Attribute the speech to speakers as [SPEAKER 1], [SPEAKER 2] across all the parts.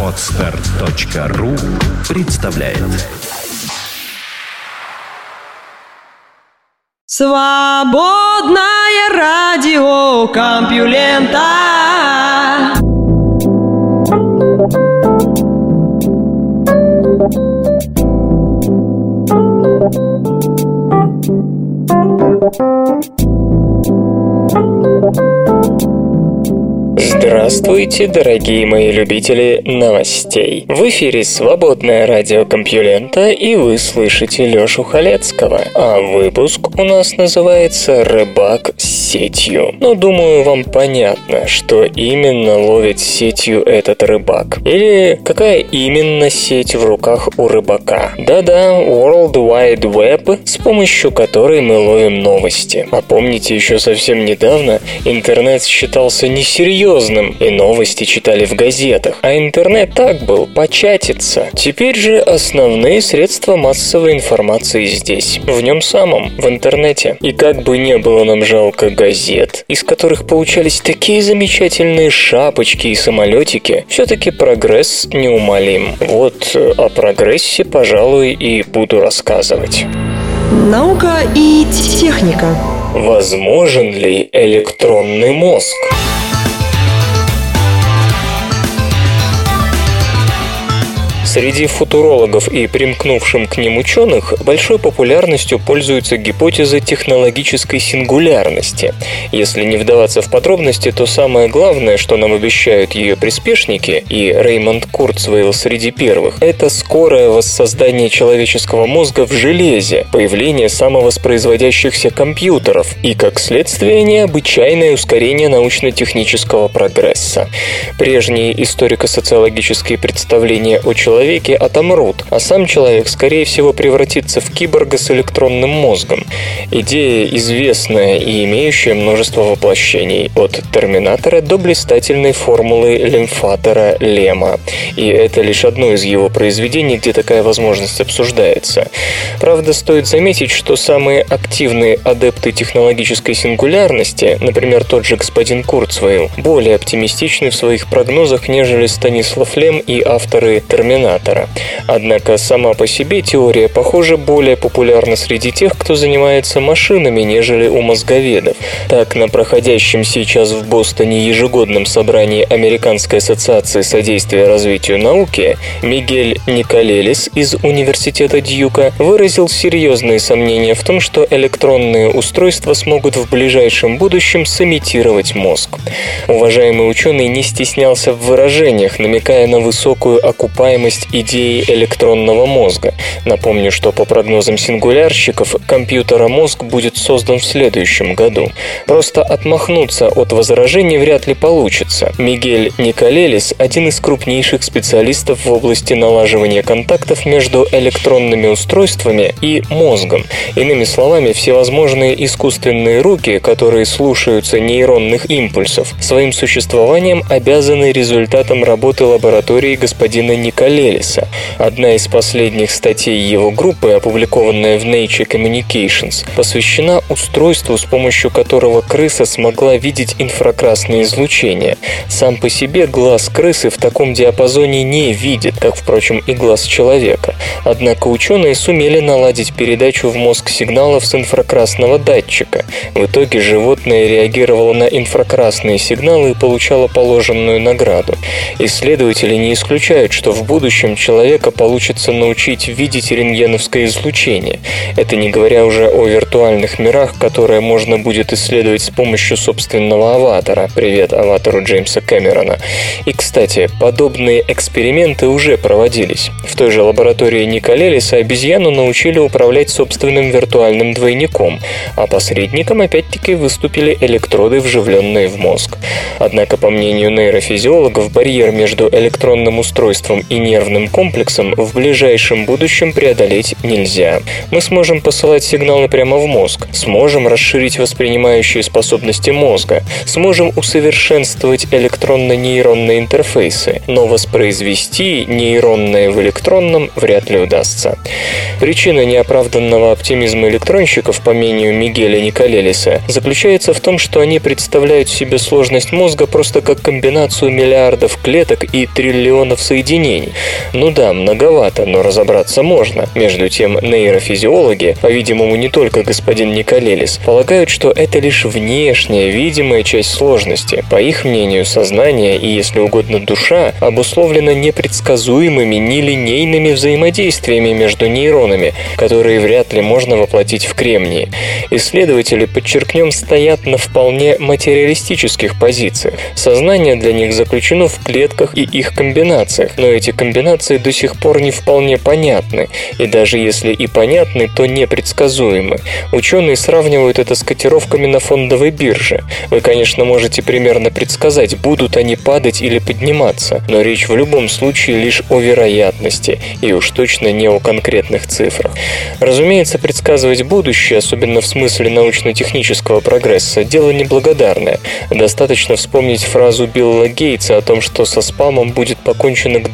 [SPEAKER 1] Отстар.ру представляет.
[SPEAKER 2] Свободное радио Компьюлента
[SPEAKER 3] Здравствуйте, дорогие мои любители новостей. В эфире свободное радио Компьюлента и вы слышите Лёшу Халецкого. А выпуск у нас называется «Рыбак с сетью». Но думаю, вам понятно, что именно ловит сетью этот рыбак. Или какая именно сеть в руках у рыбака. Да-да, World Wide Web, с помощью которой мы ловим новости. А помните, еще совсем недавно интернет считался несерьезным серьезным, и новости читали в газетах. А интернет так был, початиться. Теперь же основные средства массовой информации здесь, в нем самом, в интернете. И как бы не было нам жалко газет, из которых получались такие замечательные шапочки и самолетики, все-таки прогресс неумолим. Вот о прогрессе, пожалуй, и буду рассказывать.
[SPEAKER 2] Наука и техника.
[SPEAKER 3] Возможен ли электронный мозг? Среди футурологов и примкнувшим к ним ученых большой популярностью пользуется гипотеза технологической сингулярности. Если не вдаваться в подробности, то самое главное, что нам обещают ее приспешники, и Реймонд Курцвейл среди первых, это скорое воссоздание человеческого мозга в железе, появление самовоспроизводящихся компьютеров и, как следствие, необычайное ускорение научно-технического прогресса. Прежние историко-социологические представления о человеке человеке отомрут, а сам человек, скорее всего, превратится в киборга с электронным мозгом. Идея известная и имеющая множество воплощений, от Терминатора до блистательной формулы лимфатора Лема. И это лишь одно из его произведений, где такая возможность обсуждается. Правда, стоит заметить, что самые активные адепты технологической сингулярности, например, тот же господин Курцвейл, более оптимистичны в своих прогнозах, нежели Станислав Лем и авторы Терминатора терминатора. Однако сама по себе теория, похоже, более популярна среди тех, кто занимается машинами, нежели у мозговедов. Так, на проходящем сейчас в Бостоне ежегодном собрании Американской ассоциации содействия развитию науки Мигель Николелис из Университета Дьюка выразил серьезные сомнения в том, что электронные устройства смогут в ближайшем будущем сымитировать мозг. Уважаемый ученый не стеснялся в выражениях, намекая на высокую окупаемость реальность идеи электронного мозга. Напомню, что по прогнозам сингулярщиков, компьютера мозг будет создан в следующем году. Просто отмахнуться от возражений вряд ли получится. Мигель Николелис – один из крупнейших специалистов в области налаживания контактов между электронными устройствами и мозгом. Иными словами, всевозможные искусственные руки, которые слушаются нейронных импульсов, своим существованием обязаны результатам работы лаборатории господина Николелиса Эллиса. Одна из последних статей его группы, опубликованная в Nature Communications, посвящена устройству, с помощью которого крыса смогла видеть инфракрасное излучение. Сам по себе глаз крысы в таком диапазоне не видит, как, впрочем, и глаз человека. Однако ученые сумели наладить передачу в мозг сигналов с инфракрасного датчика. В итоге животное реагировало на инфракрасные сигналы и получало положенную награду. Исследователи не исключают, что в будущем будущем человека получится научить видеть рентгеновское излучение. Это не говоря уже о виртуальных мирах, которые можно будет исследовать с помощью собственного аватара. Привет аватару Джеймса Кэмерона. И, кстати, подобные эксперименты уже проводились. В той же лаборатории Николелиса обезьяну научили управлять собственным виртуальным двойником, а посредником опять-таки выступили электроды, вживленные в мозг. Однако, по мнению нейрофизиологов, барьер между электронным устройством и нервным нервным комплексом в ближайшем будущем преодолеть нельзя. Мы сможем посылать сигналы прямо в мозг, сможем расширить воспринимающие способности мозга, сможем усовершенствовать электронно-нейронные интерфейсы, но воспроизвести нейронное в электронном вряд ли удастся. Причина неоправданного оптимизма электронщиков, по мнению Мигеля Николелиса, заключается в том, что они представляют себе сложность мозга просто как комбинацию миллиардов клеток и триллионов соединений. Ну да, многовато, но разобраться можно. Между тем, нейрофизиологи, по-видимому, не только господин Николелис, полагают, что это лишь внешняя, видимая часть сложности. По их мнению, сознание и, если угодно, душа обусловлено непредсказуемыми, нелинейными взаимодействиями между нейронами, которые вряд ли можно воплотить в кремнии. Исследователи, подчеркнем, стоят на вполне материалистических позициях. Сознание для них заключено в клетках и их комбинациях, но эти комбинации до сих пор не вполне понятны, и даже если и понятны, то непредсказуемы. Ученые сравнивают это с котировками на фондовой бирже. Вы, конечно, можете примерно предсказать, будут они падать или подниматься, но речь в любом случае лишь о вероятности, и уж точно не о конкретных цифрах. Разумеется, предсказывать будущее, особенно в смысле научно-технического прогресса, дело неблагодарное. Достаточно вспомнить фразу Билла Гейтса о том, что со спамом будет покончено к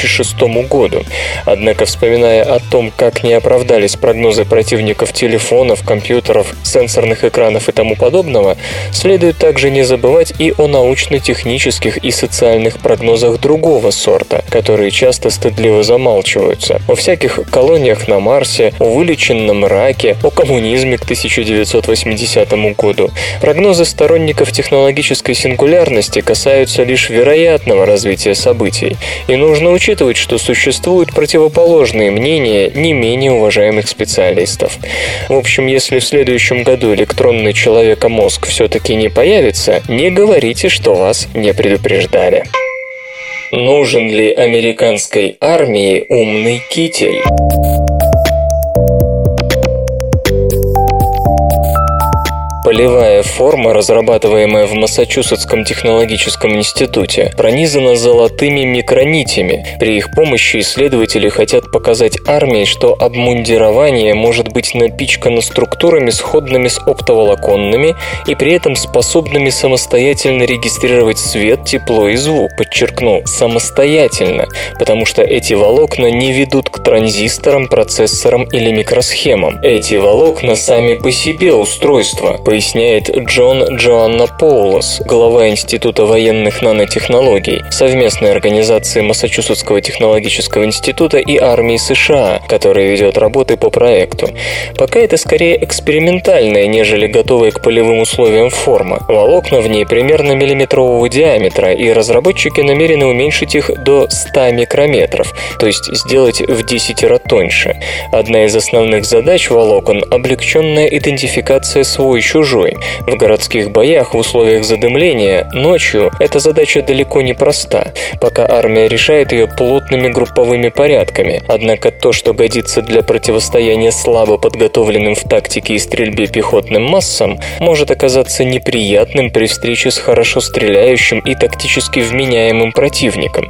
[SPEAKER 3] 2006 году. Однако, вспоминая о том, как не оправдались прогнозы противников телефонов, компьютеров, сенсорных экранов и тому подобного, следует также не забывать и о научно-технических и социальных прогнозах другого сорта, которые часто стыдливо замалчиваются. О всяких колониях на Марсе, о вылеченном раке, о коммунизме к 1980 году. Прогнозы сторонников технологической сингулярности касаются лишь вероятного развития событий, и нужно учитывать, что существуют противоположные мнения не менее уважаемых специалистов. В общем, если в следующем году электронный человека-мозг все-таки не появится, не говорите, что вас не предупреждали. Нужен ли американской армии умный китель? Полевая форма, разрабатываемая в Массачусетском технологическом институте, пронизана золотыми микронитями. При их помощи исследователи хотят показать армии, что обмундирование может быть напичкано структурами, сходными с оптоволоконными и при этом способными самостоятельно регистрировать свет, тепло и звук. Подчеркну, самостоятельно, потому что эти волокна не ведут к транзисторам, процессорам или микросхемам. Эти волокна сами по себе устройства, поясняет Джон Джоанна Поулос, глава Института военных нанотехнологий, совместной организации Массачусетского технологического института и армии США, которая ведет работы по проекту. Пока это скорее экспериментальная, нежели готовая к полевым условиям форма. Волокна в ней примерно миллиметрового диаметра, и разработчики намерены уменьшить их до 100 микрометров, то есть сделать в 10 раз тоньше. Одна из основных задач волокон – облегченная идентификация свой-чужой чужой. В городских боях в условиях задымления ночью эта задача далеко не проста, пока армия решает ее плотными групповыми порядками. Однако то, что годится для противостояния слабо подготовленным в тактике и стрельбе пехотным массам, может оказаться неприятным при встрече с хорошо стреляющим и тактически вменяемым противником.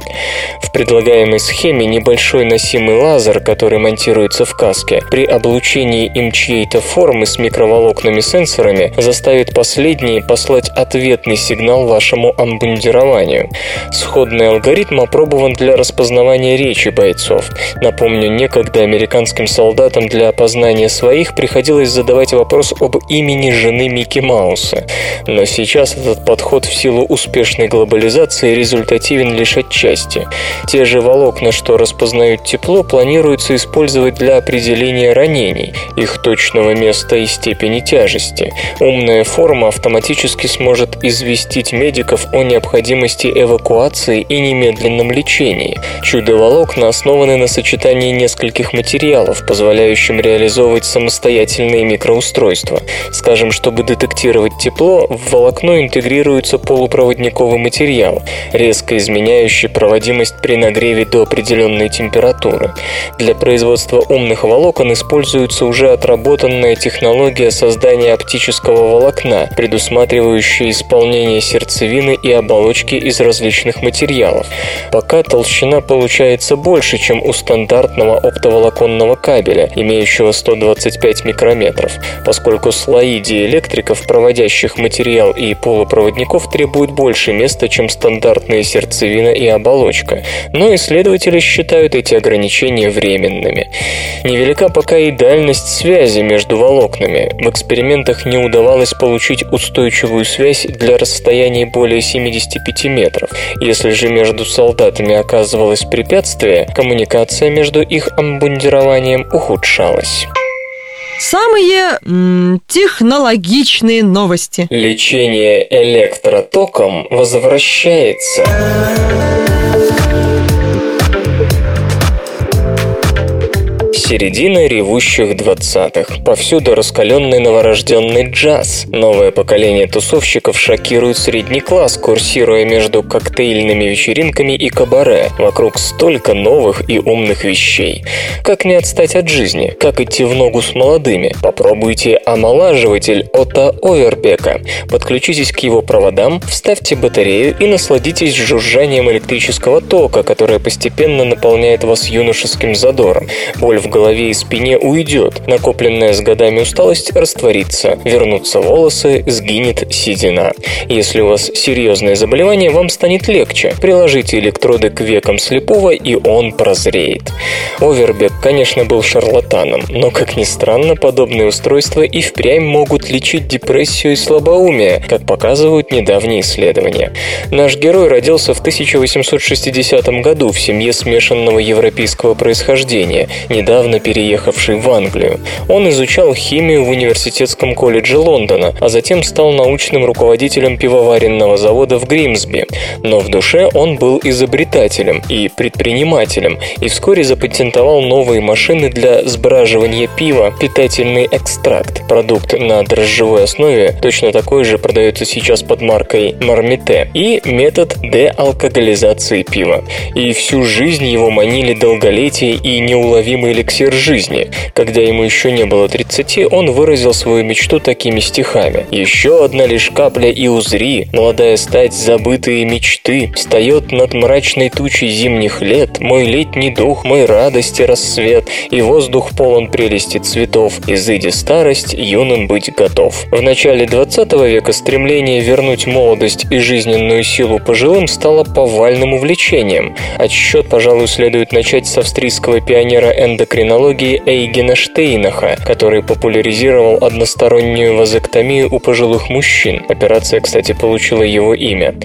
[SPEAKER 3] В предлагаемой схеме небольшой носимый лазер, который монтируется в каске, при облучении им чьей-то формы с микроволокнами сенсорами заставит последние послать ответный сигнал вашему амбундированию. Сходный алгоритм опробован для распознавания речи бойцов. Напомню, некогда американским солдатам для опознания своих приходилось задавать вопрос об имени жены Микки Мауса. Но сейчас этот подход в силу успешной глобализации результативен лишь отчасти. Те же волокна, что распознают тепло, планируется использовать для определения ранений, их точного места и степени тяжести. Умная форма автоматически сможет известить медиков о необходимости эвакуации и немедленном лечении. Чудо-волокна основаны на сочетании нескольких материалов, позволяющим реализовывать самостоятельные микроустройства. Скажем, чтобы детектировать тепло, в волокно интегрируется полупроводниковый материал, резко изменяющий проводимость при нагреве до определенной температуры. Для производства умных волокон используется уже отработанная технология создания оптического тонкого волокна, предусматривающие исполнение сердцевины и оболочки из различных материалов. Пока толщина получается больше, чем у стандартного оптоволоконного кабеля, имеющего 125 микрометров, поскольку слои диэлектриков, проводящих материал и полупроводников, требуют больше места, чем стандартные сердцевина и оболочка. Но исследователи считают эти ограничения временными. Невелика пока и дальность связи между волокнами. В экспериментах не удавалось получить устойчивую связь для расстояний более 75 метров. Если же между солдатами оказывалось препятствие, коммуникация между их обмундированием ухудшалась.
[SPEAKER 2] Самые м, технологичные новости.
[SPEAKER 3] Лечение электротоком возвращается. Середина ревущих двадцатых. Повсюду раскаленный новорожденный джаз. Новое поколение тусовщиков шокирует средний класс, курсируя между коктейльными вечеринками и кабаре. Вокруг столько новых и умных вещей. Как не отстать от жизни? Как идти в ногу с молодыми? Попробуйте омолаживатель Ота Овербека. Подключитесь к его проводам, вставьте батарею и насладитесь жужжанием электрического тока, которое постепенно наполняет вас юношеским задором. Боль в голове и спине уйдет, накопленная с годами усталость растворится, вернутся волосы, сгинет седина. Если у вас серьезное заболевание, вам станет легче. Приложите электроды к векам слепого, и он прозреет. Овербек, конечно, был шарлатаном, но, как ни странно, подобные устройства и впрямь могут лечить депрессию и слабоумие, как показывают недавние исследования. Наш герой родился в 1860 году в семье смешанного европейского происхождения, недавно переехавший в Англию. Он изучал химию в университетском колледже Лондона, а затем стал научным руководителем пивоваренного завода в Гримсби. Но в душе он был изобретателем и предпринимателем, и вскоре запатентовал новые машины для сбраживания пива, питательный экстракт, продукт на дрожжевой основе, точно такой же продается сейчас под маркой Мармите, и метод деалкоголизации пива. И всю жизнь его манили долголетие и неуловимый эликсир жизни. Когда ему еще не было 30, он выразил свою мечту такими стихами. «Еще одна лишь капля и узри, молодая стать забытые мечты, встает над мрачной тучей зимних лет, мой летний дух, мой радости рассвет, и воздух полон прелести цветов, изыди старость, юным быть готов». В начале 20 века стремление вернуть молодость и жизненную силу пожилым стало повальным увлечением. Отсчет, пожалуй, следует начать с австрийского пионера эндокринологии Эйгена Штейнаха, который популяризировал одностороннюю вазоктомию у пожилых мужчин. Операция, кстати, получила его имя.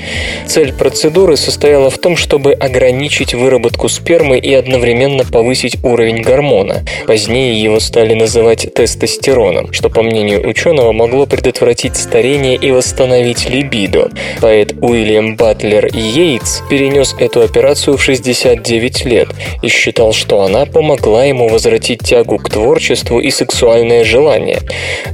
[SPEAKER 3] Цель процедуры состояла в том, чтобы ограничить выработку спермы и одновременно повысить уровень гормона. Позднее его стали называть тестостероном, что, по мнению ученого, могло предотвратить старение и восстановить либидо. Поэт Уильям Батлер Йейтс перенес эту операцию в 69 лет и считал, что она помогла ему возвратить тягу к творчеству и сексуальное желание.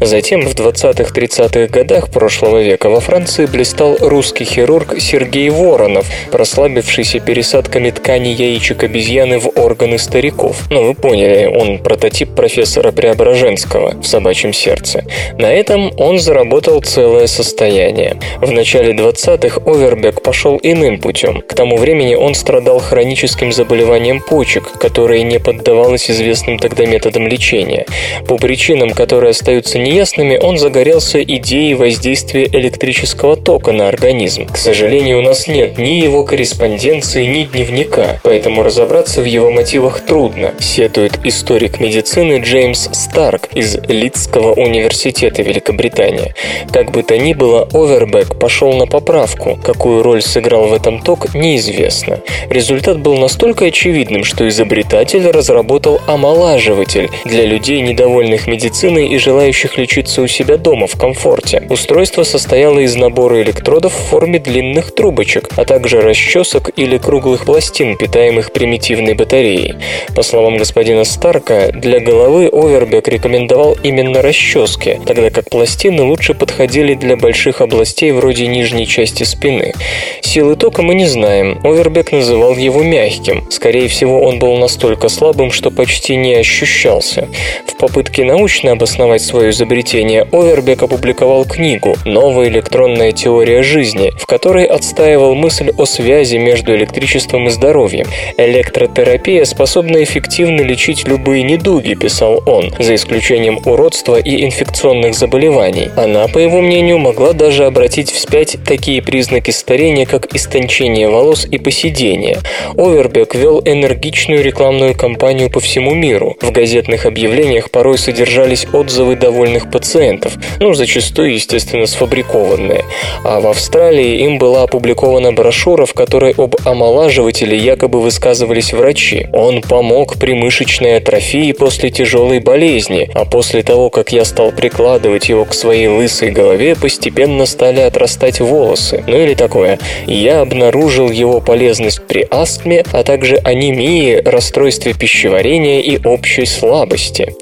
[SPEAKER 3] Затем в 20-30-х годах прошлого века во Франции блистал русский хирург Сергей Воронов, прославившийся пересадками ткани яичек обезьяны в органы стариков. Ну, вы поняли, он прототип профессора Преображенского в «Собачьем сердце». На этом он заработал целое состояние. В начале 20-х Овербек пошел иным путем. К тому времени он страдал хроническим заболеванием почек, которое не поддавалось известным тогда методам лечения. По причинам, которые остаются неясными, он загорелся идеей воздействия электрического тока на организм. К сожалению, у нас нет ни его корреспонденции, ни дневника, поэтому разобраться в его мотивах трудно, сетует историк медицины Джеймс Старк из Лидского университета Великобритании. Как бы то ни было, Овербек пошел на поправку. Какую роль сыграл в этом ток, неизвестно. Результат был настолько очевидным, что изобретатель разработал омолаживатель для людей, недовольных медициной и желающих лечиться у себя дома в комфорте. Устройство состояло из набора электродов в форме длинных трубочек, а также расчесок или круглых пластин, питаемых примитивной батареей. По словам господина Старка, для головы Овербек рекомендовал именно расчески, тогда как пластины лучше подходили для больших областей вроде нижней части спины. Силы тока мы не знаем. Овербек называл его мягким. Скорее всего, он был настолько слабым, что почти почти не ощущался. В попытке научно обосновать свое изобретение Овербек опубликовал книгу «Новая электронная теория жизни», в которой отстаивал мысль о связи между электричеством и здоровьем. «Электротерапия способна эффективно лечить любые недуги», – писал он, за исключением уродства и инфекционных заболеваний. Она, по его мнению, могла даже обратить вспять такие признаки старения, как истончение волос и поседение. Овербек вел энергичную рекламную кампанию по всему миру. В газетных объявлениях порой содержались отзывы довольных пациентов, ну, зачастую, естественно, сфабрикованные. А в Австралии им была опубликована брошюра, в которой об омолаживателе якобы высказывались врачи. Он помог при мышечной атрофии после тяжелой болезни, а после того, как я стал прикладывать его к своей лысой голове, постепенно стали отрастать волосы. Ну или такое. Я обнаружил его полезность при астме, а также анемии, расстройстве пищеварения и общей слабости.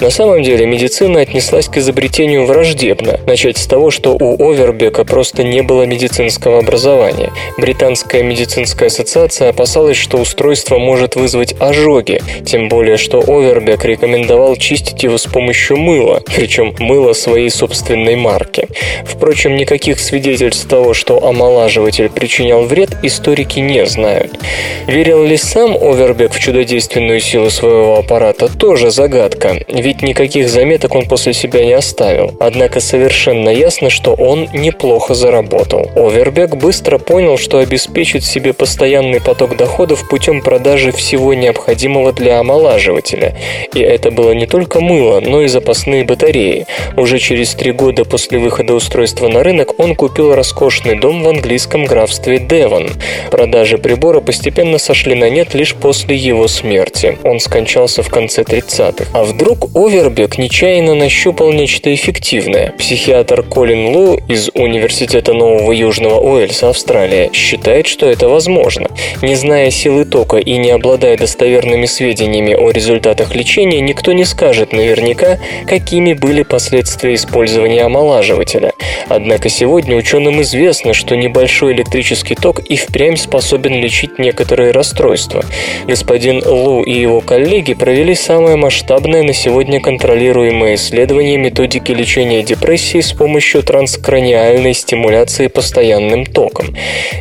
[SPEAKER 3] На самом деле медицина отнеслась к изобретению враждебно. Начать с того, что у Овербека просто не было медицинского образования. Британская медицинская ассоциация опасалась, что устройство может вызвать ожоги, тем более, что Овербек рекомендовал чистить его с помощью мыла, причем мыла своей собственной марки. Впрочем, никаких свидетельств того, что омолаживатель причинял вред, историки не знают. Верил ли сам Овербек в чудодейственную силу своего аппарата, тоже загадка, ведь никаких заметок он после себя не оставил. Однако совершенно ясно, что он неплохо заработал. Овербек быстро понял, что обеспечит себе постоянный поток доходов путем продажи всего необходимого для омолаживателя. И это было не только мыло, но и запасные батареи. Уже через три года после выхода устройства на рынок он купил роскошный дом в английском графстве Девон. Продажи прибора постепенно сошли на нет лишь после его смерти. Он скончался в конце 30-х. А вдруг Овербек нечаянно нащупал нечто эффективное. Психиатр Колин Лу из Университета Нового Южного Уэльса, Австралия, считает, что это возможно. Не зная силы тока и не обладая достоверными сведениями о результатах лечения, никто не скажет наверняка, какими были последствия использования омолаживателя. Однако сегодня ученым известно, что небольшой электрический ток и впрямь способен лечить некоторые расстройства. Господин Лу и его коллеги провели самое масштабное на сегодня контролируемое исследование методики лечения депрессии с помощью транскраниальной стимуляции постоянным током.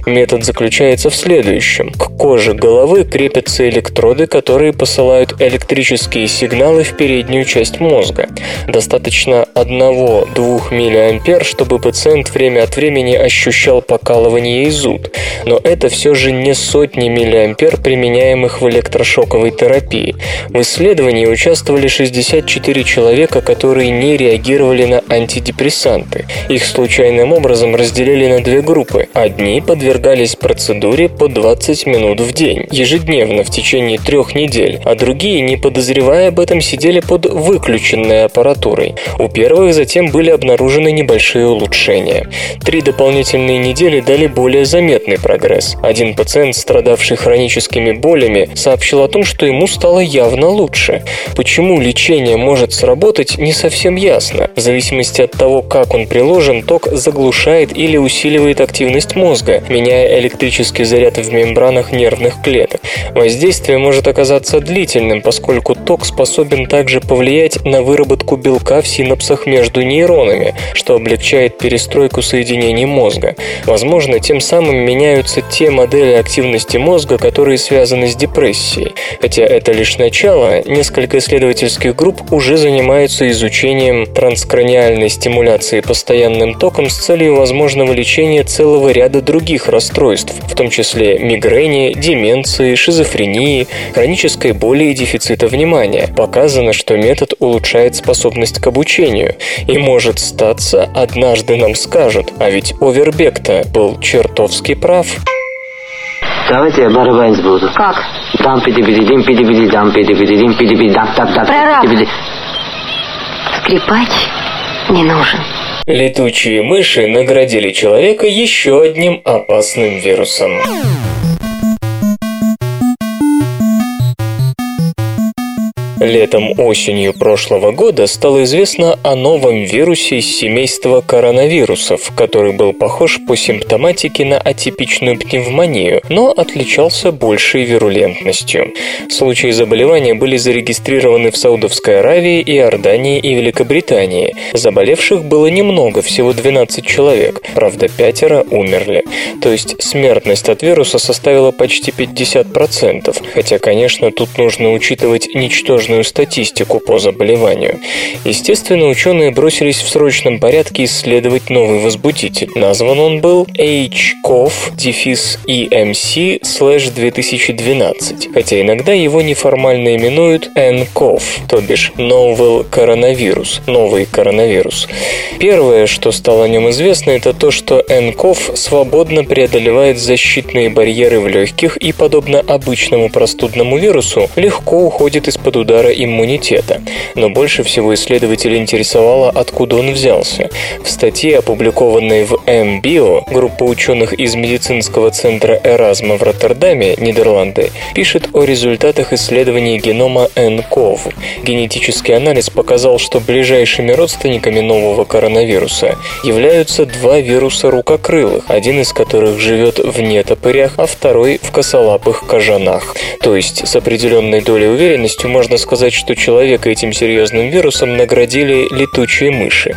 [SPEAKER 3] Метод заключается в следующем. К коже головы крепятся электроды, которые посылают электрические сигналы в переднюю часть мозга. Достаточно 1-2 мА, чтобы пациент время от времени ощущал покалывание и зуд. Но это все же не сотни миллиампер, применяемых в электрошоковой терапии. В исследовании участвовали 64 человека, которые не реагировали на антидепрессанты. Их случайным образом разделили на две группы. Одни подвергались процедуре по 20 минут в день, ежедневно в течение трех недель, а другие, не подозревая об этом, сидели под выключенной аппаратурой. У первых затем были обнаружены небольшие улучшения. Три дополнительные недели дали более заметный прогресс. Один пациент, страдавший хроническими болями, сообщил о том, что ему стало явно лучше. Почему лечение может сработать, не совсем ясно. В зависимости от того, как он приложен, ток заглушает или усиливает активность мозга, меняя электрический заряд в мембранах нервных клеток. Воздействие может оказаться длительным, поскольку ток способен также повлиять на выработку белка в синапсах между нейронами, что облегчает перестройку соединений мозга. Возможно, тем самым меняются те модели активности мозга, которые связаны с депрессией. Хотя это лишь начало, несколько исследовательских групп уже занимаются изучением транскраниальной стимуляции постоянным током с целью возможного лечения целого ряда других расстройств, в том числе мигрени, деменции, шизофрении, хронической боли и дефицита внимания. Показано, что метод улучшает способность к обучению. И может статься, однажды нам скажут, а ведь Овербек-то был чертовски прав.
[SPEAKER 4] Давайте я барабанить буду.
[SPEAKER 5] Как?
[SPEAKER 4] Дам пиди пиди дим пиди пиди дам пиди пиди дим пиди пиди дам так так
[SPEAKER 5] Прораб. Скрипач не нужен.
[SPEAKER 3] Летучие мыши наградили человека еще одним опасным вирусом. Летом-осенью прошлого года стало известно о новом вирусе из семейства коронавирусов, который был похож по симптоматике на атипичную пневмонию, но отличался большей вирулентностью. Случаи заболевания были зарегистрированы в Саудовской Аравии, Иордании и Великобритании. Заболевших было немного, всего 12 человек, правда пятеро умерли. То есть смертность от вируса составила почти 50%, хотя, конечно, тут нужно учитывать ничтожную статистику по заболеванию. Естественно, ученые бросились в срочном порядке исследовать новый возбудитель. Назван он был HCOV-EMC 2012, хотя иногда его неформально именуют NCOV, то бишь Novel Coronavirus, новый коронавирус. Первое, что стало о нем известно, это то, что NCOV свободно преодолевает защитные барьеры в легких и, подобно обычному простудному вирусу, легко уходит из-под удара иммунитета. Но больше всего исследователей интересовало, откуда он взялся. В статье, опубликованной в MBio, группа ученых из медицинского центра Эразма в Роттердаме, Нидерланды, пишет о результатах исследований генома nCoV. Генетический анализ показал, что ближайшими родственниками нового коронавируса являются два вируса рукокрылых, один из которых живет в нетопырях, а второй в косолапых кожанах. То есть с определенной долей уверенности можно сказать, что человека этим серьезным вирусом наградили летучие мыши.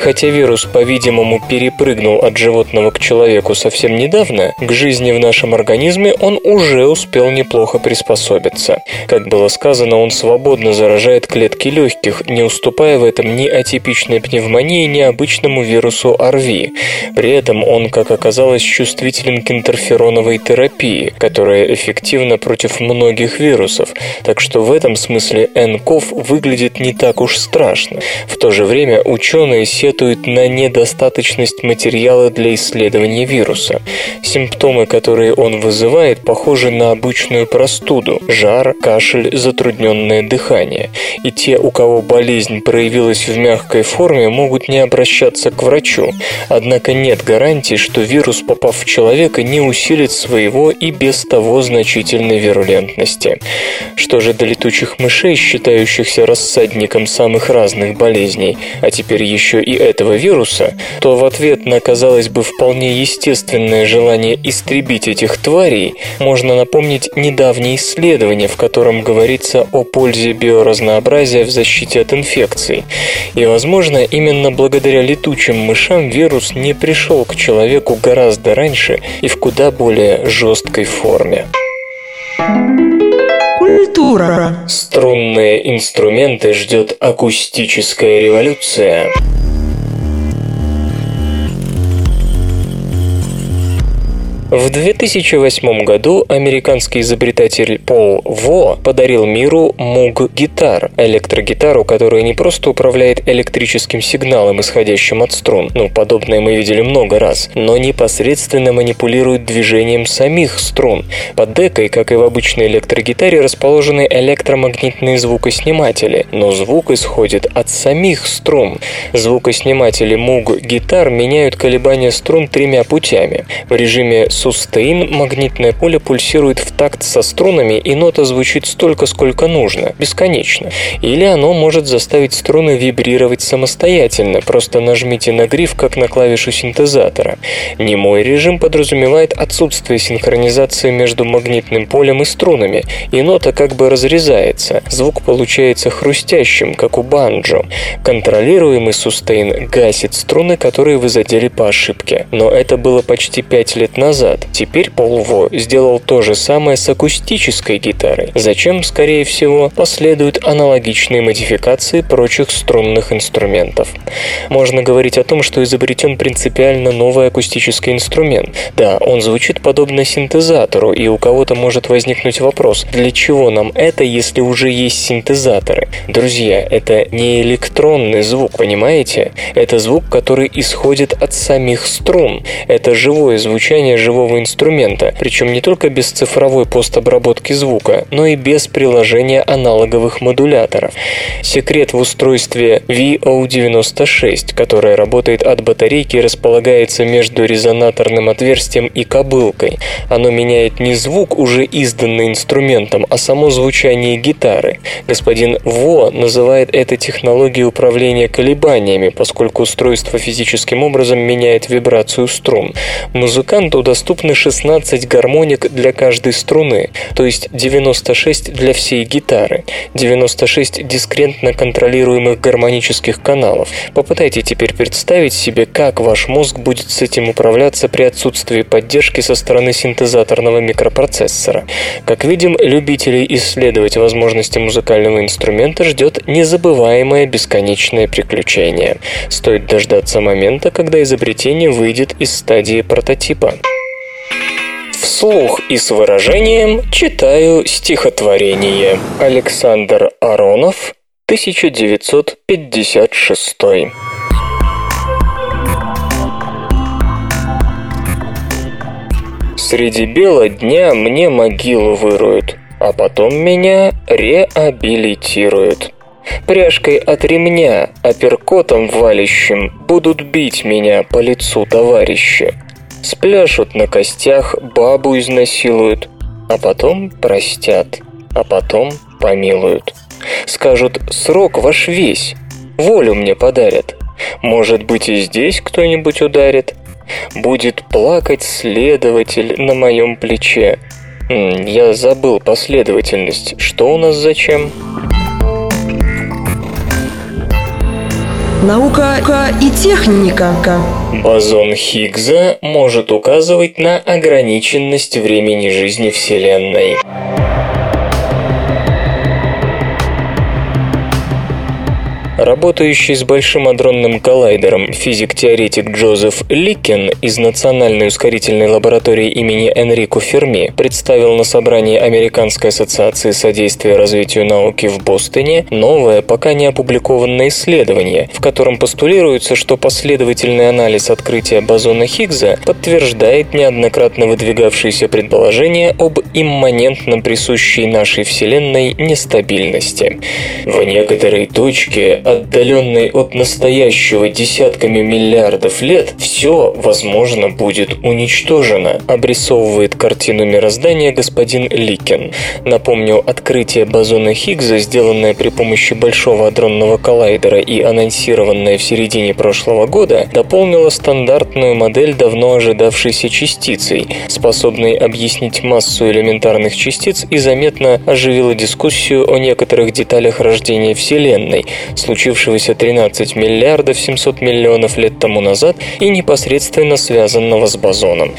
[SPEAKER 3] Хотя вирус, по-видимому, перепрыгнул от животного к человеку совсем недавно, к жизни в нашем организме он уже успел неплохо приспособиться. Как было сказано, он свободно заражает клетки легких, не уступая в этом ни атипичной пневмонии, ни обычному вирусу ОРВИ. При этом он, как оказалось, чувствителен к интерфероновой терапии, которая эффективна против многих вирусов, так что в этом смысле nCoV выглядит не так уж страшно. В то же время ученые сетуют на недостаточность материала для исследования вируса. Симптомы, которые он вызывает, похожи на обычную простуду – жар, кашель, затрудненное дыхание. И те, у кого болезнь проявилась в мягкой форме, могут не обращаться к врачу. Однако нет гарантии, что вирус, попав в человека, не усилит своего и без того значительной вирулентности. Что же до летучих мышей, считающихся рассадником самых разных болезней, а теперь еще и этого вируса, то в ответ на, казалось бы, вполне естественное желание истребить этих тварей, можно напомнить недавнее исследование, в котором говорится о пользе биоразнообразия в защите от инфекций. И, возможно, именно благодаря летучим мышам вирус не пришел к человеку гораздо раньше и в куда более жесткой форме.
[SPEAKER 2] Культура.
[SPEAKER 3] Струнные инструменты ждет акустическая революция. В 2008 году американский изобретатель Пол Во подарил миру Moog гитар, электрогитару, которая не просто управляет электрическим сигналом, исходящим от струн, ну, подобное мы видели много раз, но непосредственно манипулирует движением самих струн. Под декой, как и в обычной электрогитаре, расположены электромагнитные звукосниматели, но звук исходит от самих струн. Звукосниматели Moog гитар меняют колебания струн тремя путями. В режиме сустейн магнитное поле пульсирует в такт со струнами, и нота звучит столько, сколько нужно, бесконечно. Или оно может заставить струны вибрировать самостоятельно, просто нажмите на гриф, как на клавишу синтезатора. Немой режим подразумевает отсутствие синхронизации между магнитным полем и струнами, и нота как бы разрезается. Звук получается хрустящим, как у банджо. Контролируемый сустейн гасит струны, которые вы задели по ошибке. Но это было почти пять лет назад, назад. Теперь Пол Во сделал то же самое с акустической гитарой. Зачем, скорее всего, последуют аналогичные модификации прочих струнных инструментов. Можно говорить о том, что изобретен принципиально новый акустический инструмент. Да, он звучит подобно синтезатору, и у кого-то может возникнуть вопрос, для чего нам это, если уже есть синтезаторы? Друзья, это не электронный звук, понимаете? Это звук, который исходит от самих струн. Это живое звучание живого живого инструмента, причем не только без цифровой постобработки звука, но и без приложения аналоговых модуляторов. Секрет в устройстве VO96, которое работает от батарейки и располагается между резонаторным отверстием и кобылкой. Оно меняет не звук, уже изданный инструментом, а само звучание гитары. Господин Во называет это технологией управления колебаниями, поскольку устройство физическим образом меняет вибрацию струн. Музыканту доступны 16 гармоник для каждой струны, то есть 96 для всей гитары, 96 дискретно контролируемых гармонических каналов. Попытайте теперь представить себе, как ваш мозг будет с этим управляться при отсутствии поддержки со стороны синтезаторного микропроцессора. Как видим, любителей исследовать возможности музыкального инструмента ждет незабываемое бесконечное приключение. Стоит дождаться момента, когда изобретение выйдет из стадии прототипа. Вслух и с выражением читаю стихотворение. Александр Аронов, 1956. Среди бела дня мне могилу выруют, а потом меня реабилитируют. Пряжкой от ремня, апперкотом валящим будут бить меня по лицу товарищи. Спляшут на костях, бабу изнасилуют, а потом простят, а потом помилуют. Скажут, срок ваш весь, волю мне подарят. Может быть и здесь кто-нибудь ударит. Будет плакать следователь на моем плече. Я забыл последовательность. Что у нас зачем?
[SPEAKER 2] Наука и техника.
[SPEAKER 3] Бозон Хиггса может указывать на ограниченность времени жизни Вселенной. Работающий с Большим адронным коллайдером физик-теоретик Джозеф Ликкен из Национальной ускорительной лаборатории имени Энрико Ферми представил на собрании Американской ассоциации содействия развитию науки в Бостоне новое, пока не опубликованное исследование, в котором постулируется, что последовательный анализ открытия бозона Хиггса подтверждает неоднократно выдвигавшиеся предположения об имманентно присущей нашей Вселенной нестабильности. В некоторой точке отдаленной от настоящего десятками миллиардов лет, все, возможно, будет уничтожено, обрисовывает картину мироздания господин Ликин. Напомню, открытие бозона Хиггса, сделанное при помощи Большого адронного коллайдера и анонсированное в середине прошлого года, дополнило стандартную модель давно ожидавшейся частицей, способной объяснить массу элементарных частиц и заметно оживило дискуссию о некоторых деталях рождения Вселенной, случившегося 13 миллиардов 700 миллионов лет тому назад и непосредственно связанного с бозоном.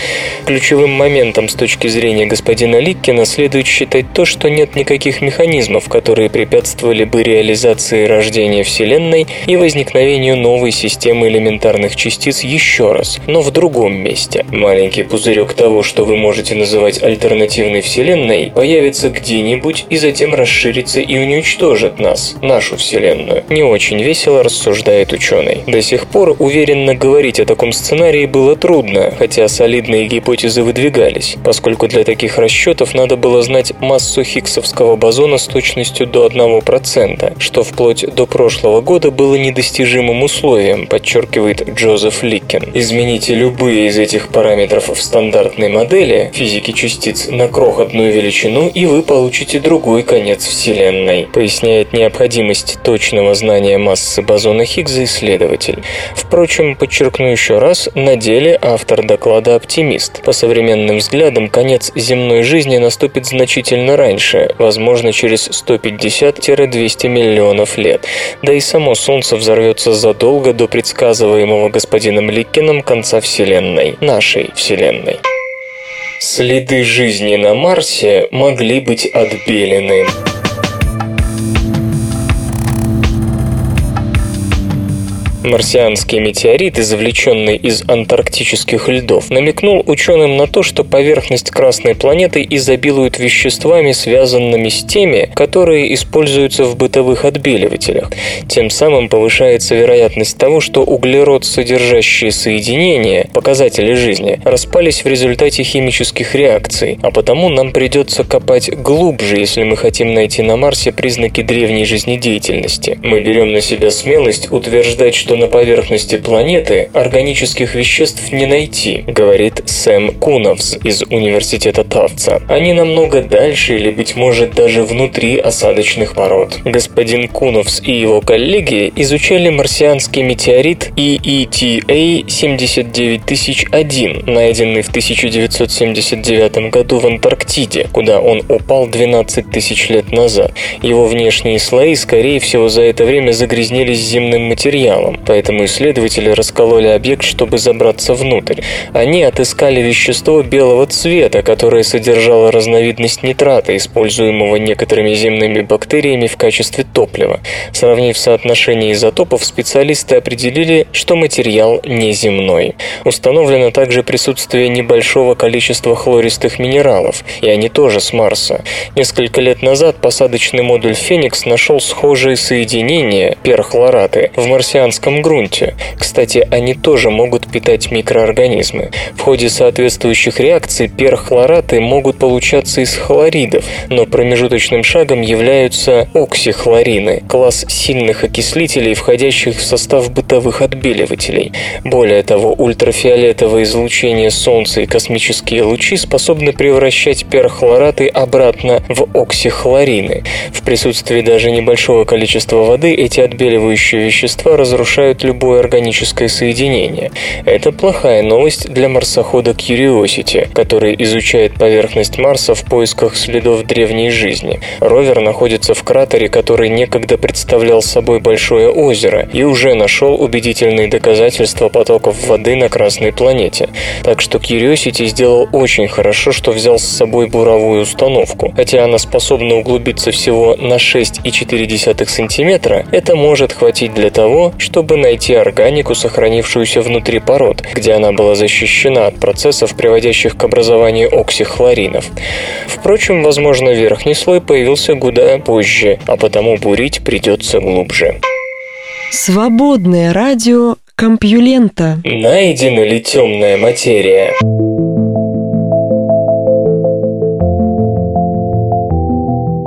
[SPEAKER 3] Ключевым моментом с точки зрения господина Ликкина следует считать то, что нет никаких механизмов, которые препятствовали бы реализации рождения Вселенной и возникновению новой системы элементарных частиц еще раз, но в другом месте. Маленький пузырек того, что вы можете называть альтернативной Вселенной, появится где-нибудь и затем расширится и уничтожит нас, нашу Вселенную. Не очень весело рассуждает ученый. До сих пор уверенно говорить о таком сценарии было трудно, хотя солидные гипотезы выдвигались, поскольку для таких расчетов надо было знать массу Хиггсовского бозона с точностью до 1%, что вплоть до прошлого года было недостижимым условием, подчеркивает Джозеф Ликкен. Измените любые из этих параметров в стандартной модели физики частиц на крохотную величину, и вы получите другой конец Вселенной, поясняет необходимость точного знания массы бозона Хиггса исследователь. Впрочем, подчеркну еще раз, на деле автор доклада оптимист. По современным взглядам, конец земной жизни наступит значительно раньше, возможно, через 150-200 миллионов лет. Да и само Солнце взорвется задолго до предсказываемого господином Ликкеном конца Вселенной, нашей Вселенной. Следы жизни на Марсе могли быть Марсианский метеорит, извлеченный из антарктических льдов, намекнул ученым на то, что поверхность Красной планеты изобилует веществами, связанными с теми, которые используются в бытовых отбеливателях. Тем самым повышается вероятность того, что углерод, содержащие соединения, показатели жизни, распались в результате химических реакций, а потому нам придется копать глубже, если мы хотим найти на Марсе признаки древней жизнедеятельности. Мы берем на себя смелость утверждать, что на поверхности планеты органических веществ не найти, говорит Сэм Куновс из университета Тавца. Они намного дальше или, быть может, даже внутри осадочных пород. Господин Куновс и его коллеги изучали марсианский метеорит EETA 79001, найденный в 1979 году в Антарктиде, куда он упал 12 тысяч лет назад. Его внешние слои, скорее всего, за это время загрязнились земным материалом, поэтому исследователи раскололи объект, чтобы забраться внутрь. Они отыскали вещество белого цвета, которое содержало разновидность нитрата, используемого некоторыми земными бактериями в качестве топлива. Сравнив соотношение изотопов, специалисты определили, что материал неземной. Установлено также присутствие небольшого количества хлористых минералов, и они тоже с Марса. Несколько лет назад посадочный модуль «Феникс» нашел схожие соединения, перхлораты, в марсианском грунте. Кстати, они тоже могут питать микроорганизмы. В ходе соответствующих реакций перхлораты могут получаться из хлоридов, но промежуточным шагом являются оксихлорины, класс сильных окислителей, входящих в состав бытовых отбеливателей. Более того, ультрафиолетовое излучение Солнца и космические лучи способны превращать перхлораты обратно в оксихлорины. В присутствии даже небольшого количества воды эти отбеливающие вещества разрушают любое органическое соединение. Это плохая новость для марсохода Curiosity, который изучает поверхность Марса в поисках следов древней жизни. Ровер находится в кратере, который некогда представлял собой большое озеро и уже нашел убедительные доказательства потоков воды на Красной планете. Так что Curiosity сделал очень хорошо, что взял с собой буровую установку. Хотя она способна углубиться всего на 6,4 см, это может хватить для того, чтобы найти органику, сохранившуюся внутри пород, где она была защищена от процессов, приводящих к образованию оксихлоринов. Впрочем, возможно, верхний слой появился куда позже, а потому бурить придется глубже.
[SPEAKER 2] Свободное радио Компьюлента.
[SPEAKER 3] Найдена ли темная материя?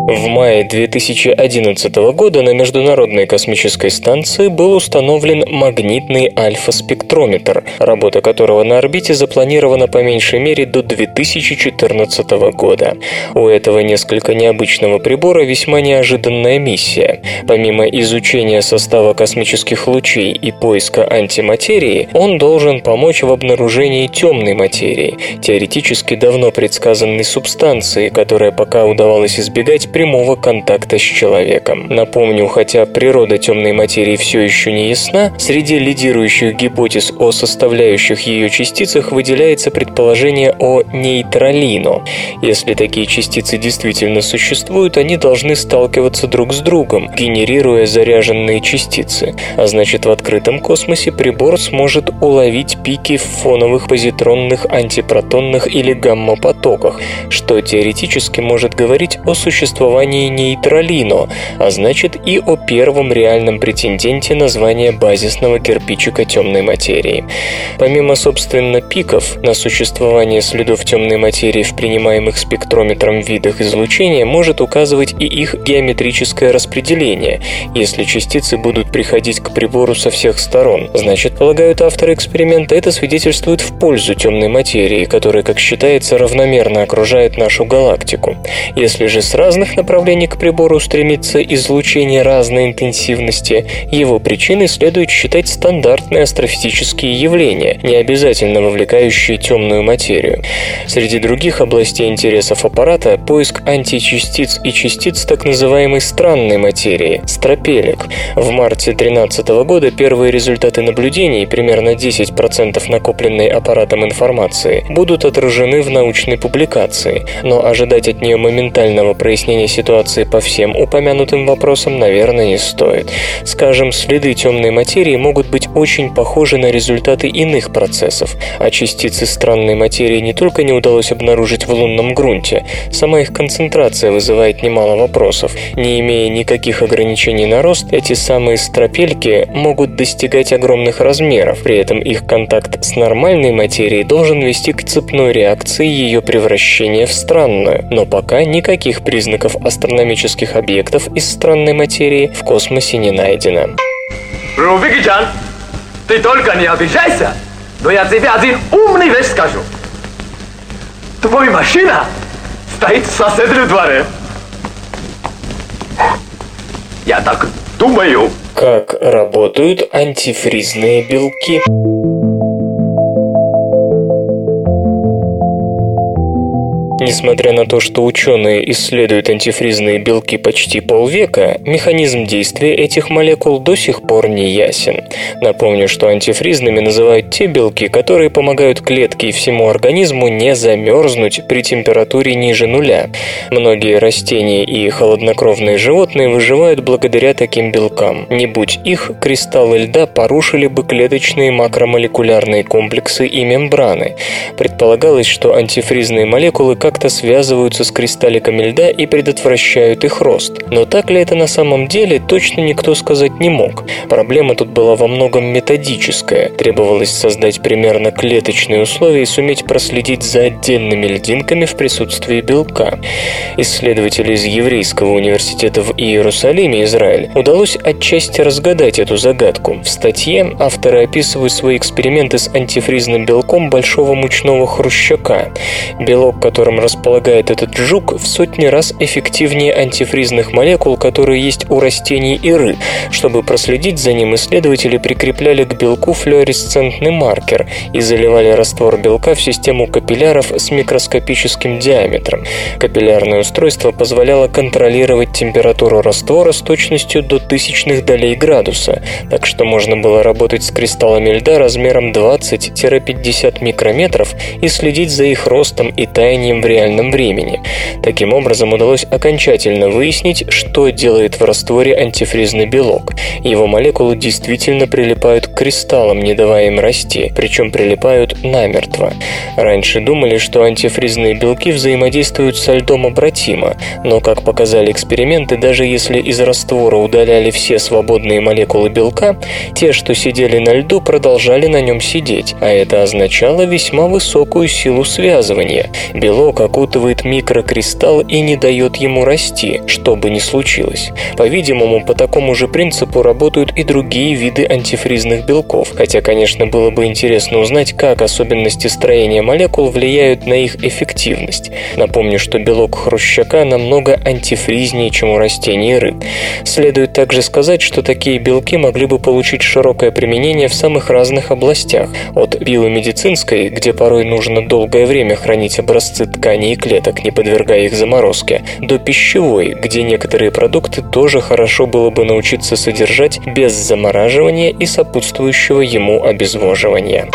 [SPEAKER 3] В мае 2011 года на Международной космической станции был установлен магнитный альфа-спектрометр, работа которого на орбите запланирована по меньшей мере до 2014 года. У этого несколько необычного прибора весьма неожиданная миссия. Помимо изучения состава космических лучей и поиска антиматерии, он должен помочь в обнаружении темной материи, теоретически давно предсказанной субстанции, которая пока удавалось избегать прямого контакта с человеком. Напомню, хотя природа темной материи все еще не ясна, среди лидирующих гипотез о составляющих ее частицах выделяется предположение о нейтралино. Если такие частицы действительно существуют, они должны сталкиваться друг с другом, генерируя заряженные частицы. А значит, в открытом космосе прибор сможет уловить пики в фоновых позитронных, антипротонных или гамма-потоках, что теоретически может говорить о существовании существовании нейтралино, а значит и о первом реальном претенденте на звание базисного кирпичика темной материи. Помимо, собственно, пиков, на существование следов темной материи в принимаемых спектрометром видах излучения может указывать и их геометрическое распределение, если частицы будут приходить к прибору со всех сторон. Значит, полагают авторы эксперимента, это свидетельствует в пользу темной материи, которая, как считается, равномерно окружает нашу галактику. Если же с разных направлений к прибору стремится излучение разной интенсивности, его причиной следует считать стандартные астрофизические явления, не обязательно вовлекающие темную материю. Среди других областей интересов аппарата – поиск античастиц и частиц так называемой странной материи – стропелек. В марте 2013 года первые результаты наблюдений, примерно 10% накопленной аппаратом информации, будут отражены в научной публикации, но ожидать от нее моментального прояснения описания ситуации по всем упомянутым вопросам, наверное, не стоит. Скажем, следы темной материи могут быть очень похожи на результаты иных процессов, а частицы странной материи не только не удалось обнаружить в лунном грунте, сама их концентрация вызывает немало вопросов. Не имея никаких ограничений на рост, эти самые стропельки могут достигать огромных размеров, при этом их контакт с нормальной материей должен вести к цепной реакции ее превращения в странную, но пока никаких признаков астрономических объектов из странной материи в космосе не найдено.
[SPEAKER 6] Рубики-чан, ты только не обижайся, но я тебе один умный вещь скажу. Твоя машина стоит в соседнем дворе. Я так думаю.
[SPEAKER 3] Как работают антифризные белки? Несмотря на то, что ученые исследуют антифризные белки почти полвека, механизм действия этих молекул до сих пор не ясен. Напомню, что антифризными называют те белки, которые помогают клетке и всему организму не замерзнуть при температуре ниже нуля. Многие растения и холоднокровные животные выживают благодаря таким белкам. Не будь их, кристаллы льда порушили бы клеточные макромолекулярные комплексы и мембраны. Предполагалось, что антифризные молекулы как как-то связываются с кристалликами льда и предотвращают их рост. Но так ли это на самом деле, точно никто сказать не мог. Проблема тут была во многом методическая. Требовалось создать примерно клеточные условия и суметь проследить за отдельными льдинками в присутствии белка. Исследователю из Еврейского университета в Иерусалиме, Израиль, удалось отчасти разгадать эту загадку. В статье авторы описывают свои эксперименты с антифризным белком большого мучного хрущака. Белок, которым располагает этот жук, в сотни раз эффективнее антифризных молекул, которые есть у растений и рыб. Чтобы проследить за ним, исследователи прикрепляли к белку флуоресцентный маркер и заливали раствор белка в систему капилляров с микроскопическим диаметром. Капиллярное устройство позволяло контролировать температуру раствора с точностью до тысячных долей градуса, так что можно было работать с кристаллами льда размером 20-50 микрометров и следить за их ростом и таянием в реальном времени. Таким образом, удалось окончательно выяснить, что делает в растворе антифризный белок. Его молекулы действительно прилипают к кристаллам, не давая им расти, причем прилипают намертво. Раньше думали, что антифризные белки взаимодействуют со льдом обратимо, но, как показали эксперименты, даже если из раствора удаляли все свободные молекулы белка, те, что сидели на льду, продолжали на нем сидеть, а это означало весьма высокую силу связывания. Белок окутывает микрокристалл и не дает ему расти, что бы ни случилось. По-видимому, по такому же принципу работают и другие виды антифризных белков, хотя, конечно, было бы интересно узнать, как особенности строения молекул влияют на их эффективность. Напомню, что белок хрущака намного антифризнее, чем у растений и рыб. Следует также сказать, что такие белки могли бы получить широкое применение в самых разных областях, от биомедицинской, где порой нужно долгое время хранить образцы тканей и клеток, не подвергая их заморозке, до пищевой, где некоторые продукты тоже хорошо было бы научиться содержать без замораживания и сопутствующего ему обезвоживания.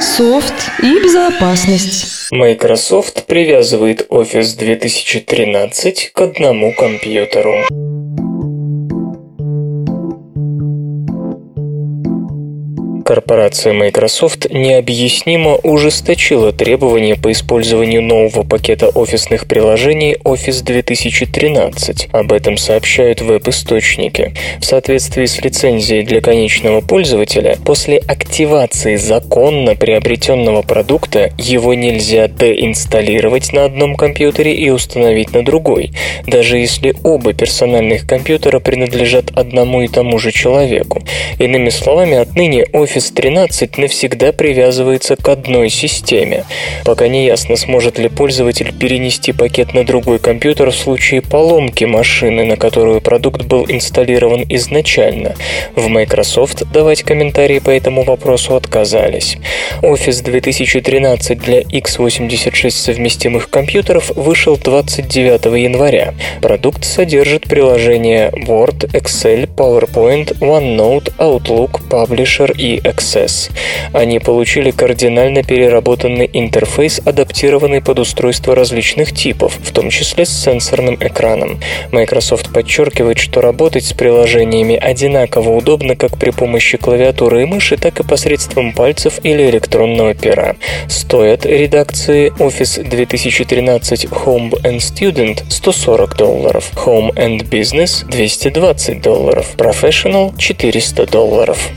[SPEAKER 2] Софт и безопасность.
[SPEAKER 3] Microsoft привязывает Office 2013 к одному компьютеру. Корпорация Microsoft необъяснимо ужесточила требования по использованию нового пакета офисных приложений Office 2013. Об этом сообщают веб-источники. В соответствии с лицензией для конечного пользователя, после активации законно приобретенного продукта его нельзя деинсталлировать на одном компьютере и установить на другой, даже если оба персональных компьютера принадлежат одному и тому же человеку. Иными словами, отныне Office Office 13 навсегда привязывается к одной системе. Пока не ясно, сможет ли пользователь перенести пакет на другой компьютер в случае поломки машины, на которую продукт был инсталлирован изначально. В Microsoft давать комментарии по этому вопросу отказались. Office 2013 для x86 совместимых компьютеров вышел 29 января. Продукт содержит приложения Word, Excel, PowerPoint, OneNote, Outlook, Publisher и Access. Они получили кардинально переработанный интерфейс, адаптированный под устройства различных типов, в том числе с сенсорным экраном. Microsoft подчеркивает, что работать с приложениями одинаково удобно как при помощи клавиатуры и мыши, так и посредством пальцев или электронного пера. Стоят редакции Office 2013 Home and Student 140 долларов, Home and Business 220 долларов, Professional 400 долларов.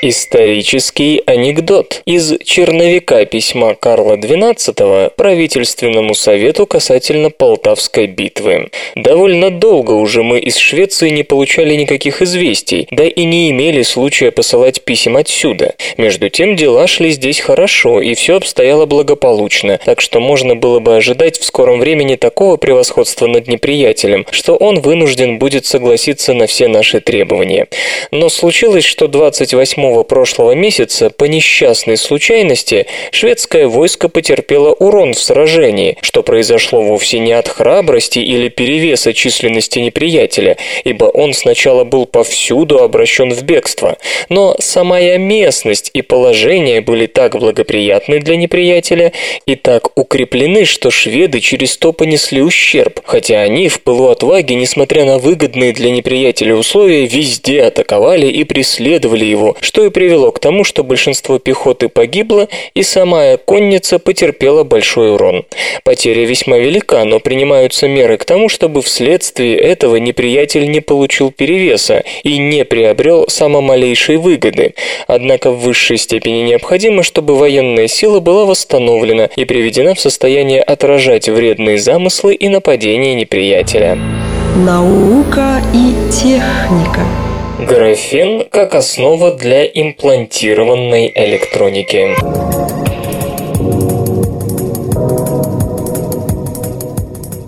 [SPEAKER 3] Исторический анекдот из черновика письма Карла XII правительственному совету касательно Полтавской битвы. Довольно долго уже мы из Швеции не получали никаких известий, да и не имели случая посылать писем отсюда. Между тем дела шли здесь хорошо, и все обстояло благополучно, так что можно было бы ожидать в скором времени такого превосходства над неприятелем, что он вынужден будет согласиться на все наши требования. Но случилось, что 28 прошлого месяца по несчастной случайности шведское войско потерпело урон в сражении, что произошло вовсе не от храбрости или перевеса численности неприятеля, ибо он сначала был повсюду обращен в бегство, но самая местность и положение были так благоприятны для неприятеля и так укреплены, что шведы через то понесли ущерб, хотя они в пылу отваги, несмотря на выгодные для неприятеля условия, везде атаковали и преследовали его, что что и привело к тому, что большинство пехоты погибло, и сама конница потерпела большой урон. Потеря весьма велика, но принимаются меры к тому, чтобы вследствие этого неприятель не получил перевеса и не приобрел само малейшей выгоды. Однако в высшей степени необходимо, чтобы военная сила была восстановлена и приведена в состояние отражать вредные замыслы и нападения неприятеля.
[SPEAKER 2] Наука и техника.
[SPEAKER 3] Графен как основа для имплантированной электроники.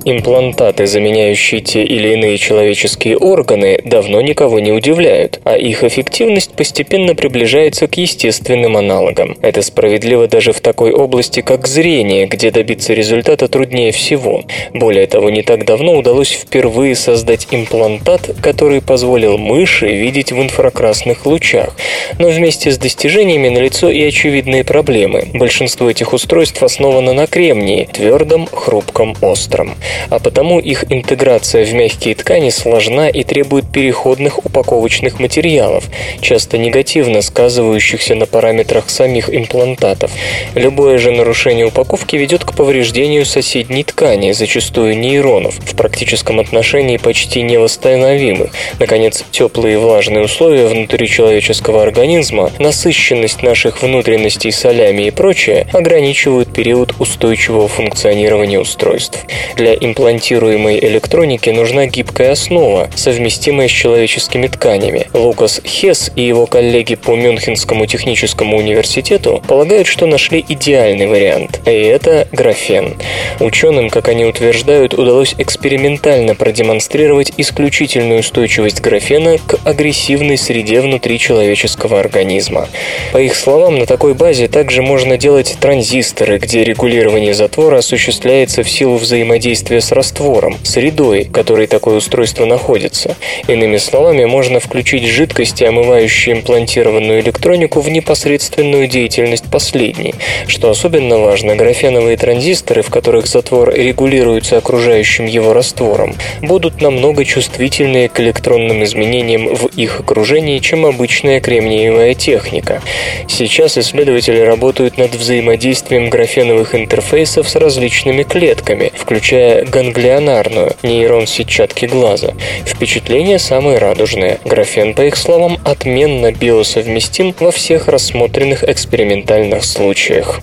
[SPEAKER 3] Имплантаты, заменяющие те или иные человеческие органы, давно никого не удивляют, а их эффективность постепенно приближается к естественным аналогам. Это справедливо даже в такой области, как зрение, где добиться результата труднее всего. Более того, не так давно удалось впервые создать имплантат, который позволил мыши видеть в инфракрасных лучах. Но вместе с достижениями налицо и очевидные проблемы. Большинство этих устройств основано на кремнии, твердом, хрупком, остром а потому их интеграция в мягкие ткани сложна и требует переходных упаковочных материалов, часто негативно сказывающихся на параметрах самих имплантатов. Любое же нарушение упаковки ведет к повреждению соседней ткани, зачастую нейронов, в практическом отношении почти невосстановимых. Наконец, теплые и влажные условия внутри человеческого организма, насыщенность наших внутренностей солями и прочее ограничивают период устойчивого функционирования устройств. Для имплантируемой электроники нужна гибкая основа, совместимая с человеческими тканями. Лукас Хесс и его коллеги по Мюнхенскому техническому университету полагают, что нашли идеальный вариант, и это графен. Ученым, как они утверждают, удалось экспериментально продемонстрировать исключительную устойчивость графена к агрессивной среде внутри человеческого организма. По их словам, на такой базе также можно делать транзисторы, где регулирование затвора осуществляется в силу взаимодействия взаимодействия с раствором, средой, в которой такое устройство находится. Иными словами, можно включить жидкости, омывающие имплантированную электронику, в непосредственную деятельность последней. Что особенно важно, графеновые транзисторы, в которых затвор регулируется окружающим его раствором, будут намного чувствительнее к электронным изменениям в их окружении, чем обычная кремниевая техника. Сейчас исследователи работают над взаимодействием графеновых интерфейсов с различными клетками, включая ганглионарную, нейрон сетчатки глаза. Впечатление самое радужное. Графен, по их словам, отменно биосовместим во всех рассмотренных экспериментальных случаях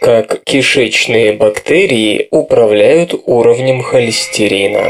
[SPEAKER 3] как кишечные бактерии управляют уровнем холестерина.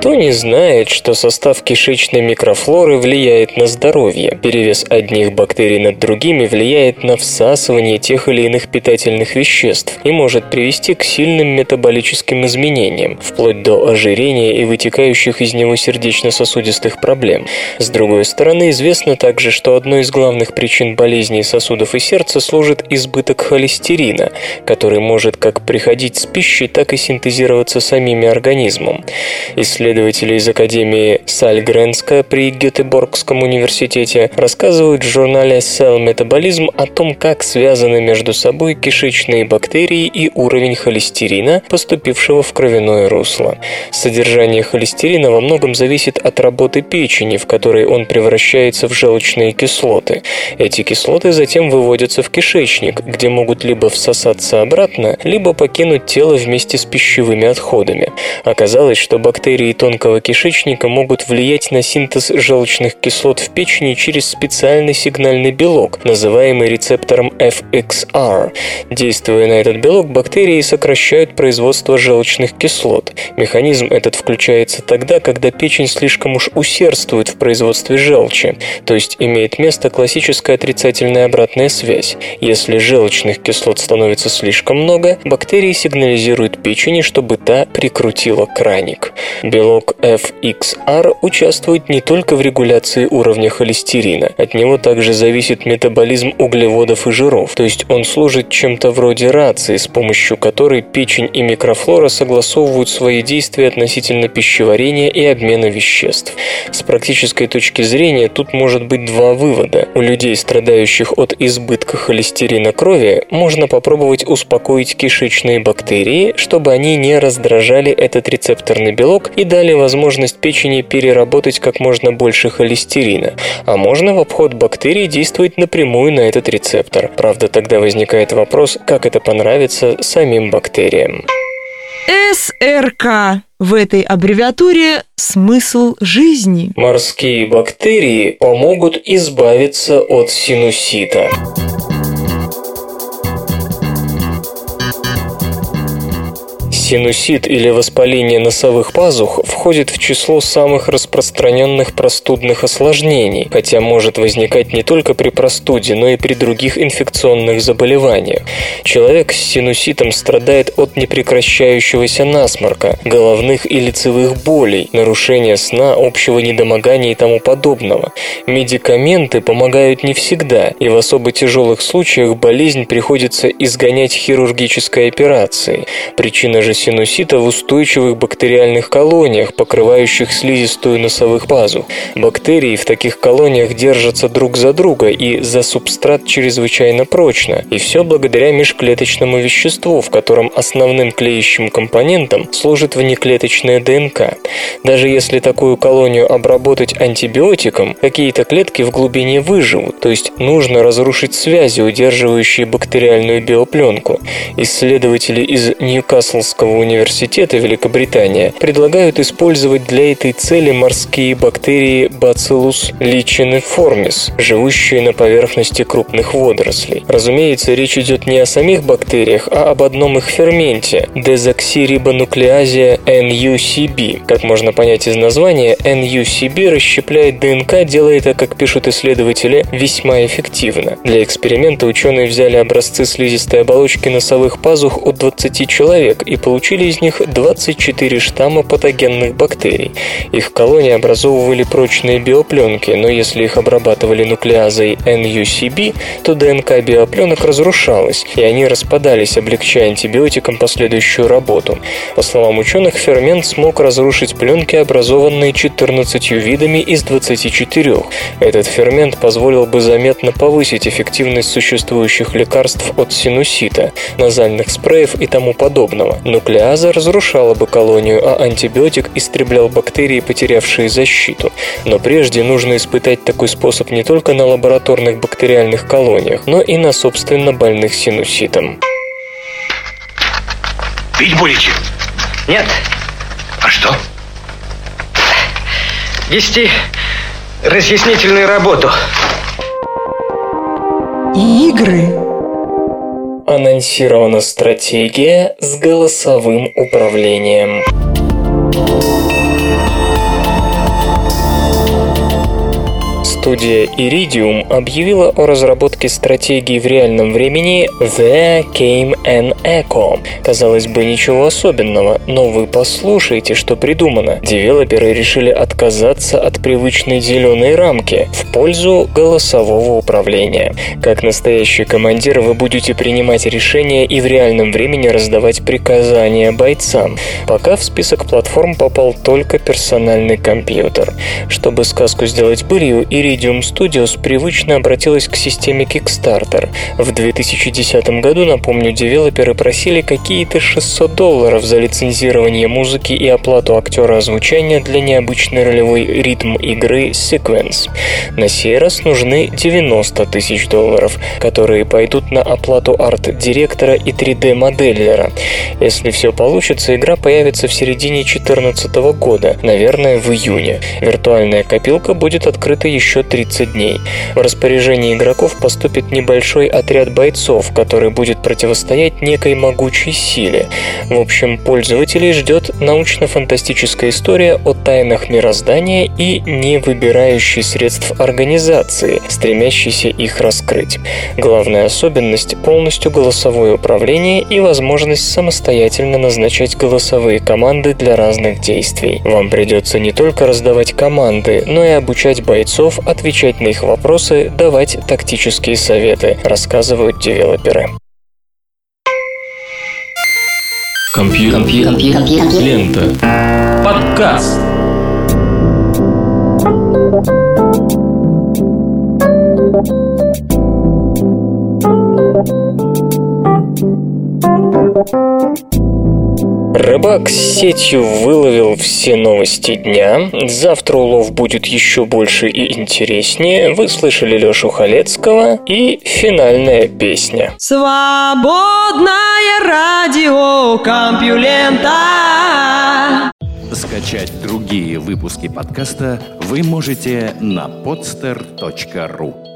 [SPEAKER 3] Никто не знает, что состав кишечной микрофлоры влияет на здоровье. Перевес одних бактерий над другими влияет на всасывание тех или иных питательных веществ и может привести к сильным метаболическим изменениям, вплоть до ожирения и вытекающих из него сердечно-сосудистых проблем. С другой стороны, известно также, что одной из главных причин болезней сосудов и сердца служит избыток холестерина, который может как приходить с пищей, так и синтезироваться самими организмом. Исследования Исследователи из Академии Сальгренска при Гетеборгском университете рассказывают в журнале Cell Metabolism о том, как связаны между собой кишечные бактерии и уровень холестерина, поступившего в кровяное русло. Содержание холестерина во многом зависит от работы печени, в которой он превращается в желчные кислоты. Эти кислоты затем выводятся в кишечник, где могут либо всосаться обратно, либо покинуть тело вместе с пищевыми отходами. Оказалось, что бактерии тонкого кишечника могут влиять на синтез желчных кислот в печени через специальный сигнальный белок, называемый рецептором FXR. Действуя на этот белок, бактерии сокращают производство желчных кислот. Механизм этот включается тогда, когда печень слишком уж усердствует в производстве желчи, то есть имеет место классическая отрицательная обратная связь. Если желчных кислот становится слишком много, бактерии сигнализируют печени, чтобы та прикрутила краник. Белок FXR участвует не только в регуляции уровня холестерина, от него также зависит метаболизм углеводов и жиров, то есть он служит чем-то вроде рации, с помощью которой печень и микрофлора согласовывают свои действия относительно пищеварения и обмена веществ. С практической точки зрения тут может быть два вывода. У людей, страдающих от избытка холестерина крови, можно попробовать успокоить кишечные бактерии, чтобы они не раздражали этот рецепторный белок и дали возможность печени переработать как можно больше холестерина. А можно в обход бактерий действовать напрямую на этот рецептор. Правда, тогда возникает вопрос, как это понравится самим бактериям.
[SPEAKER 2] СРК. В этой аббревиатуре смысл жизни.
[SPEAKER 3] Морские бактерии помогут избавиться от синусита. Синусит или воспаление носовых пазух входит в число самых распространенных простудных осложнений, хотя может возникать не только при простуде, но и при других инфекционных заболеваниях. Человек с синуситом страдает от непрекращающегося насморка, головных и лицевых болей, нарушения сна, общего недомогания и тому подобного. Медикаменты помогают не всегда, и в особо тяжелых случаях болезнь приходится изгонять хирургической операцией. Причина же синусита в устойчивых бактериальных колониях, покрывающих слизистую носовых пазух. Бактерии в таких колониях держатся друг за друга и за субстрат чрезвычайно прочно, и все благодаря межклеточному веществу, в котором основным клеящим компонентом служит внеклеточная ДНК. Даже если такую колонию обработать антибиотиком, какие-то клетки в глубине выживут, то есть нужно разрушить связи, удерживающие бактериальную биопленку. Исследователи из Ньюкаслского университета Великобритания предлагают использовать для этой цели морские бактерии Bacillus licheniformis, живущие на поверхности крупных водорослей. Разумеется, речь идет не о самих бактериях, а об одном их ферменте – дезоксирибонуклеазе NUCB. Как можно понять из названия, NUCB расщепляет ДНК, делая это, как пишут исследователи, весьма эффективно. Для эксперимента ученые взяли образцы слизистой оболочки носовых пазух от 20 человек и получили получили из них 24 штамма патогенных бактерий. Их колонии образовывали прочные биопленки, но если их обрабатывали нуклеазой NUCB, то ДНК биопленок разрушалась, и они распадались, облегчая антибиотикам последующую работу. По словам ученых, фермент смог разрушить пленки, образованные 14 видами из 24. Этот фермент позволил бы заметно повысить эффективность существующих лекарств от синусита, назальных спреев и тому подобного. Нуклеаза Нуклеаза разрушала бы колонию, а антибиотик истреблял бактерии, потерявшие защиту. Но прежде нужно испытать такой способ не только на лабораторных бактериальных колониях, но и на собственно больных синуситом.
[SPEAKER 7] Пить будете?
[SPEAKER 6] Нет,
[SPEAKER 7] А что?
[SPEAKER 6] вести разъяснительную работу.
[SPEAKER 2] Игры.
[SPEAKER 3] Анонсирована стратегия с голосовым управлением. Студия Iridium объявила о разработке стратегии в реальном времени There Came an Echo. Казалось бы, ничего особенного, но вы послушайте, что придумано. Девелоперы решили отказаться от привычной зеленой рамки в пользу голосового управления. Как настоящий командир вы будете принимать решения и в реальном времени раздавать приказания бойцам. Пока в список платформ попал только персональный компьютер. Чтобы сказку сделать былью, Iridium Studios привычно обратилась к системе Kickstarter. В 2010 году, напомню, девелоперы просили какие-то 600 долларов за лицензирование музыки и оплату актера озвучания для необычной ролевой ритм игры Sequence. На сей раз нужны 90 тысяч долларов, которые пойдут на оплату арт-директора и 3D-моделлера. Если все получится, игра появится в середине 2014 года, наверное, в июне. Виртуальная копилка будет открыта еще 30 дней. В распоряжении игроков поступит небольшой отряд бойцов, который будет противостоять некой могучей силе. В общем, пользователей ждет научно-фантастическая история о тайнах мироздания и не выбирающей средств организации, стремящейся их раскрыть. Главная особенность – полностью голосовое управление и возможность самостоятельно назначать голосовые команды для разных действий. Вам придется не только раздавать команды, но и обучать бойцов, отвечать на их вопросы, давать тактические советы, рассказывают девелоперы.
[SPEAKER 1] Компьютер. Лента. Подкаст.
[SPEAKER 3] Рыбак с сетью выловил все новости дня. Завтра улов будет еще больше и интереснее. Вы слышали Лешу Халецкого и финальная песня.
[SPEAKER 2] Свободное радио Компьюлента.
[SPEAKER 1] Скачать другие выпуски подкаста вы можете на podster.ru